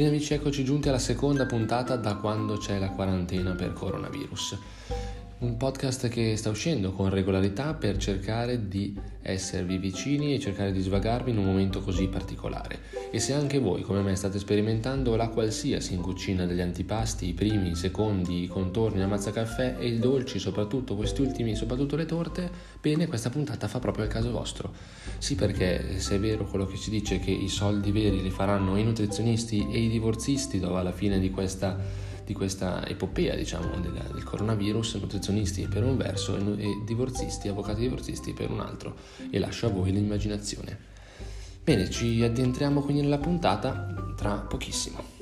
Bene amici, eccoci giunti alla seconda puntata da quando c'è la quarantena per coronavirus un podcast che sta uscendo con regolarità per cercare di esservi vicini e cercare di svagarvi in un momento così particolare. E se anche voi, come me, state sperimentando la qualsiasi in cucina degli antipasti, i primi, i secondi, i contorni, la mazza caffè e i dolci, soprattutto questi ultimi, soprattutto le torte, bene, questa puntata fa proprio il caso vostro. Sì, perché se è vero quello che si dice che i soldi veri li faranno i nutrizionisti e i divorzisti dopo la fine di questa di questa epopea diciamo, del, del, coronavirus, nutrizionisti per un verso e, e divorzisti, avvocati divorzisti per un altro e lascio a voi l'immaginazione. Bene, ci addentriamo quindi nella puntata tra pochissimo.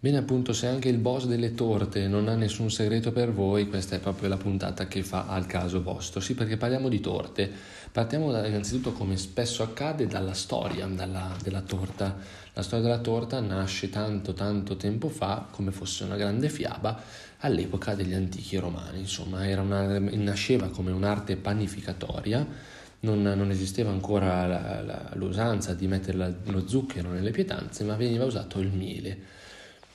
Bene appunto, se anche il boss delle torte non ha nessun segreto per voi, questa è proprio la puntata che fa al caso vostro. Sì, perché parliamo di torte. Partiamo da, innanzitutto, come spesso accade, dalla storia dalla, della torta. La storia della torta nasce tanto tanto tempo fa, come fosse una grande fiaba, all'epoca degli antichi romani. Insomma, una, nasceva come un'arte panificatoria. Non, non, esisteva ancora la, la, l'usanza di mettere lo zucchero nelle pietanze, ma veniva usato il miele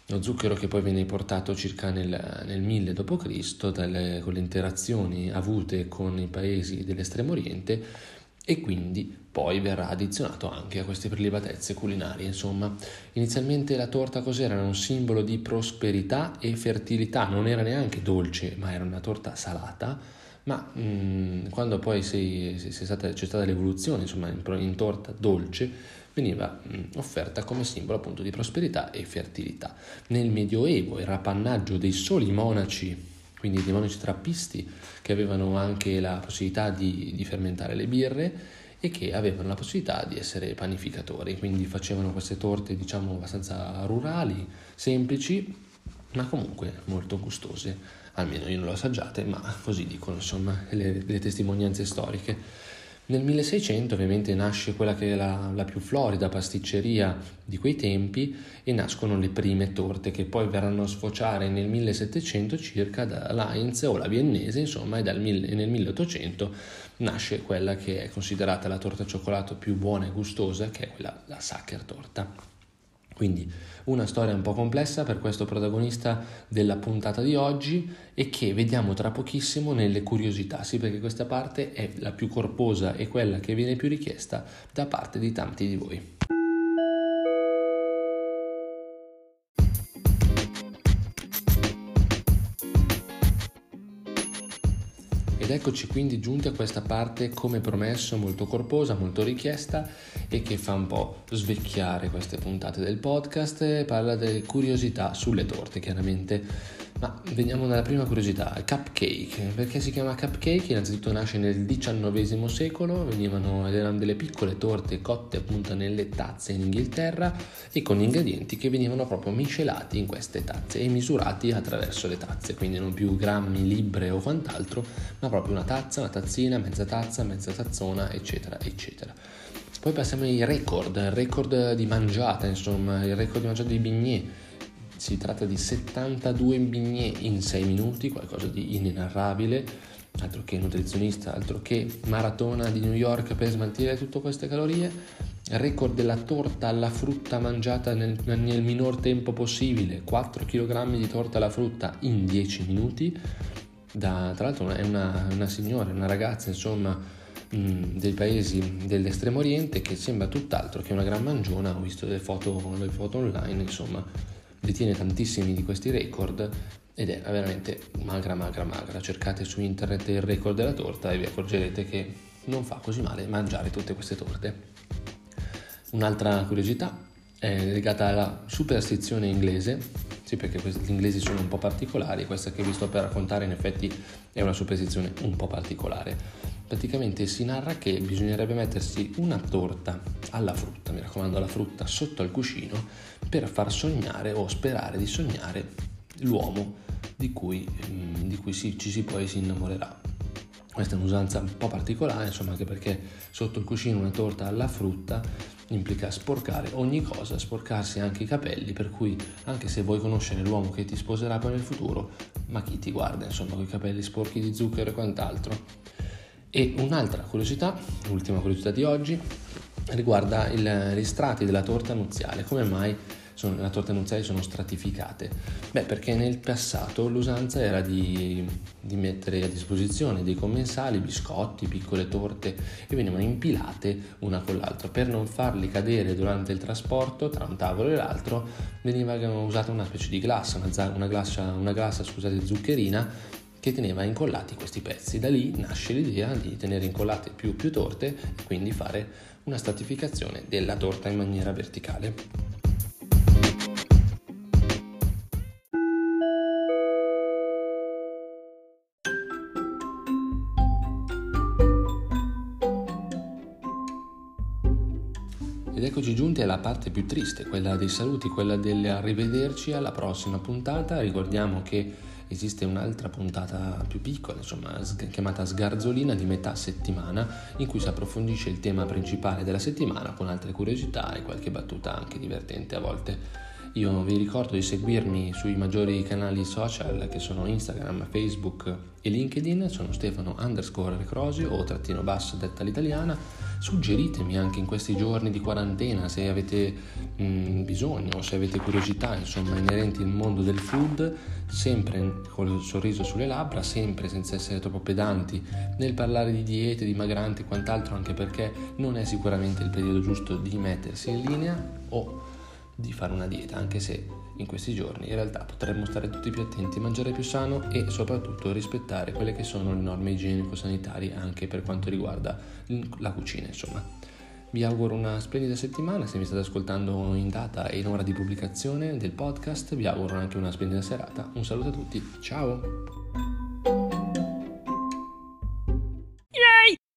lo zucchero che poi viene portato circa nel, nel 1000 d.C. Con le interazioni avute con i paesi dell'estremo oriente e quindi poi verrà addizionato anche a queste prelibatezze culinarie. Insomma, inizialmente la torta cos'era? Era un simbolo di prosperità e fertilità, non era neanche dolce, ma era una torta salata. Ma mh, mm, quando poi sei, sei stata, c'è stata l'evoluzione, insomma, in, in torta dolce, veniva offerta come simbolo appunto di prosperità e fertilità. Nel Medioevo era appannaggio dei soli monaci, quindi dei monaci trappisti, che avevano anche la possibilità di, di fermentare le birre e che avevano la possibilità di essere panificatori, quindi facevano queste torte diciamo abbastanza rurali, semplici, ma comunque molto gustose. Almeno io non le ho assaggiate, ma così dicono insomma le, le testimonianze storiche. Nel 1600 ovviamente nasce quella che è la, la, più florida pasticceria di quei tempi e nascono le prime torte che poi verranno a sfociare nel 1700 circa da Heinz o la viennese insomma e, dal, nel 1800 nasce quella che è considerata la torta cioccolato più buona e gustosa che è quella la Sacher torta. Quindi una storia un po' complessa per questo protagonista della puntata di oggi e che vediamo tra pochissimo nelle curiosità, sì perché questa parte è la più corposa e quella che viene più richiesta da parte di tanti di voi. Eccoci quindi giunti a questa parte come promesso molto corposa, molto richiesta e che fa un po' svecchiare queste puntate del podcast, parla delle curiosità sulle torte chiaramente ma veniamo dalla prima curiosità, cupcake. Perché si chiama cupcake? Innanzitutto nasce nel XIX secolo, venivano, erano delle piccole torte cotte appunto nelle tazze in Inghilterra e con ingredienti che venivano proprio miscelati in queste tazze e misurati attraverso le tazze, quindi non più grammi, libbre o quant'altro, ma proprio una tazza, una tazzina, mezza tazza, mezza tazzona, eccetera, eccetera. Poi passiamo ai record, record di mangiata, insomma, il record di mangiata di bignè si tratta di 72 bignè in 6 minuti, qualcosa di inenarrabile, altro che nutrizionista, altro che maratona di New York per smaltire tutte queste calorie. Record della torta alla frutta mangiata nel, nel minor tempo possibile, 4 kg di torta alla frutta in 10 minuti. Da, tra l'altro è una, una signora, una ragazza insomma dei paesi dell'estremo oriente che sembra tutt'altro che una gran mangiona, ho visto delle foto, delle foto online, insomma detiene tantissimi di questi record ed è veramente magra, magra, magra. Cercate su internet il record della torta e vi accorgerete che non fa così male mangiare tutte queste torte. Un'altra curiosità è legata alla superstizione inglese, sì perché gli inglesi sono un po' particolari, questa che vi sto per raccontare in effetti è una superstizione un po' particolare praticamente si narra che bisognerebbe mettersi una torta alla frutta, mi raccomando la frutta sotto al cuscino, per far sognare o sperare di sognare l'uomo di cui, mm, di cui si, ci si poi si innamorerà. Questa è un'usanza un po' particolare, insomma, anche perché sotto il cuscino una torta alla frutta implica sporcare ogni cosa, sporcarsi anche i capelli, per cui anche se vuoi conoscere l'uomo che ti sposerà poi nel futuro, ma chi ti guarda, insomma, con i capelli sporchi di zucchero e quant'altro. E un'altra curiosità, l'ultima curiosità di oggi, riguarda il, gli strati della torta nuziale. Come mai sono, le torte nuziali sono stratificate? Beh, perché nel passato l'usanza era di, di, mettere a disposizione dei commensali, biscotti, piccole torte e venivano impilate una con l'altra. Per non farli cadere durante il trasporto tra un tavolo e l'altro veniva usata una specie di glassa, una, una glassa, una glassa scusate, zuccherina che teneva incollati questi pezzi. Da lì nasce l'idea di tenere incollate più, più torte e quindi fare una stratificazione della torta in maniera verticale. Ed eccoci giunti alla parte più triste, quella dei saluti, quella dell'arrivederci alla prossima puntata. Ricordiamo che esiste un'altra puntata più piccola, insomma, chiamata Sgarzolina di metà settimana, in cui si approfondisce il tema principale della settimana con altre curiosità e qualche battuta anche divertente a volte. Io vi ricordo di seguirmi sui maggiori canali social che sono Instagram, Facebook e LinkedIn, sono Stefano underscore Recrosi o trattino basso detta l'italiana. Suggeritemi anche in questi giorni di quarantena se avete mh, mm, bisogno se avete curiosità insomma inerenti al mondo del food, sempre con il sorriso sulle labbra, sempre senza essere troppo pedanti nel parlare di diete, dimagranti e quant'altro, anche perché non è sicuramente il periodo giusto di mettersi in linea o di fare una dieta, anche se in questi giorni in realtà potremmo stare tutti più attenti, mangiare più sano e soprattutto rispettare quelle che sono le norme igienico-sanitarie anche per quanto riguarda la cucina, insomma. Vi auguro una splendida settimana, se mi state ascoltando in data e in ora di pubblicazione del podcast, vi auguro anche una splendida serata. Un saluto a tutti, ciao!